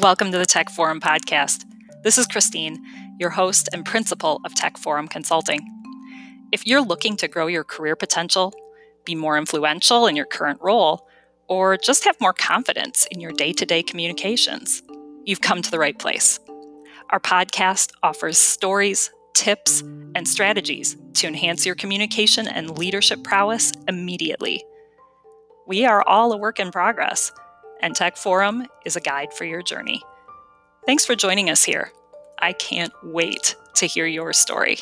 Welcome to the Tech Forum podcast. This is Christine, your host and principal of Tech Forum Consulting. If you're looking to grow your career potential, be more influential in your current role, or just have more confidence in your day to day communications, you've come to the right place. Our podcast offers stories, tips, and strategies to enhance your communication and leadership prowess immediately. We are all a work in progress and Tech Forum is a guide for your journey. Thanks for joining us here. I can't wait to hear your story.